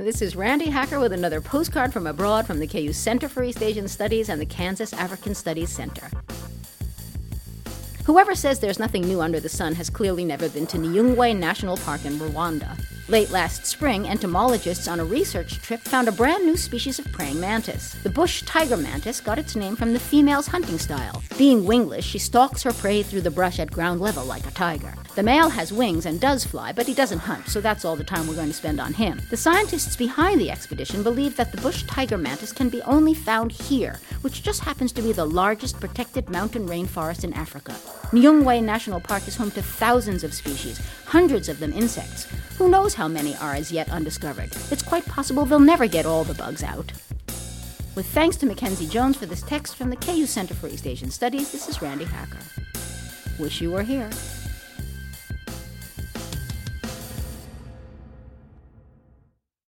This is Randi Hacker with another postcard from abroad from the KU Center for East Asian Studies and the Kansas African Studies Center. Whoever says there's nothing new under the sun has clearly never been to Nyungwe National Park in Rwanda. Late last spring, entomologists on a research trip found a brand new species of praying mantis. The bush tiger mantis got its name from the female's hunting style. Being wingless, she stalks her prey through the brush at ground level like a tiger. The male has wings and does fly, but he doesn't hunt, so that's all the time we're going to spend on him. The scientists behind the expedition believe that the bush tiger mantis can be only found here, which just happens to be the largest protected mountain rainforest in Africa. Nyungwe National Park is home to thousands of species, hundreds of them insects. Who knows how many are as yet undiscovered? It's quite possible they'll never get all the bugs out. With thanks to Mackenzie Jones for this text from the KU Center for East Asian Studies, this is Randi Hacker. Wish you were here.